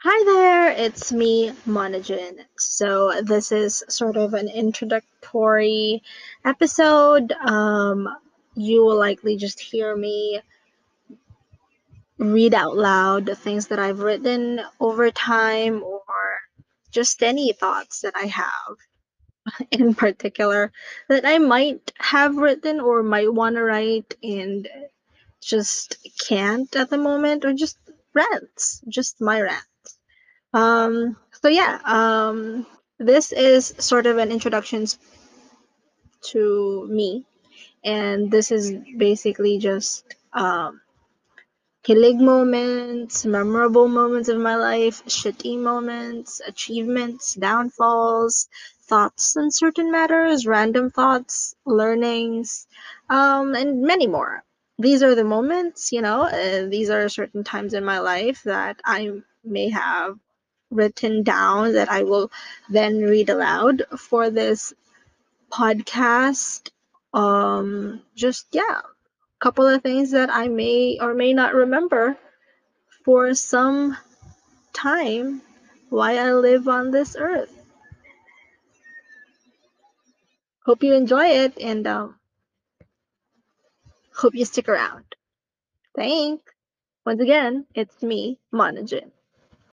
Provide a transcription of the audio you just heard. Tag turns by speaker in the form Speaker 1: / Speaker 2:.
Speaker 1: Hi there, it's me, Monojin. So, this is sort of an introductory episode. Um, you will likely just hear me read out loud the things that I've written over time or just any thoughts that I have in particular that I might have written or might want to write and just can't at the moment, or just rants, just my rant. Um, so yeah, um, this is sort of an introduction to me, and this is basically just um, kilig moments, memorable moments of my life, shitty moments, achievements, downfalls, thoughts on certain matters, random thoughts, learnings, um, and many more. These are the moments, you know, uh, these are certain times in my life that I may have written down that I will then read aloud for this podcast. Um, just yeah, a couple of things that I may or may not remember for some time while I live on this earth. Hope you enjoy it and um, hope you stick around. Thanks. Once again, it's me, Monojin.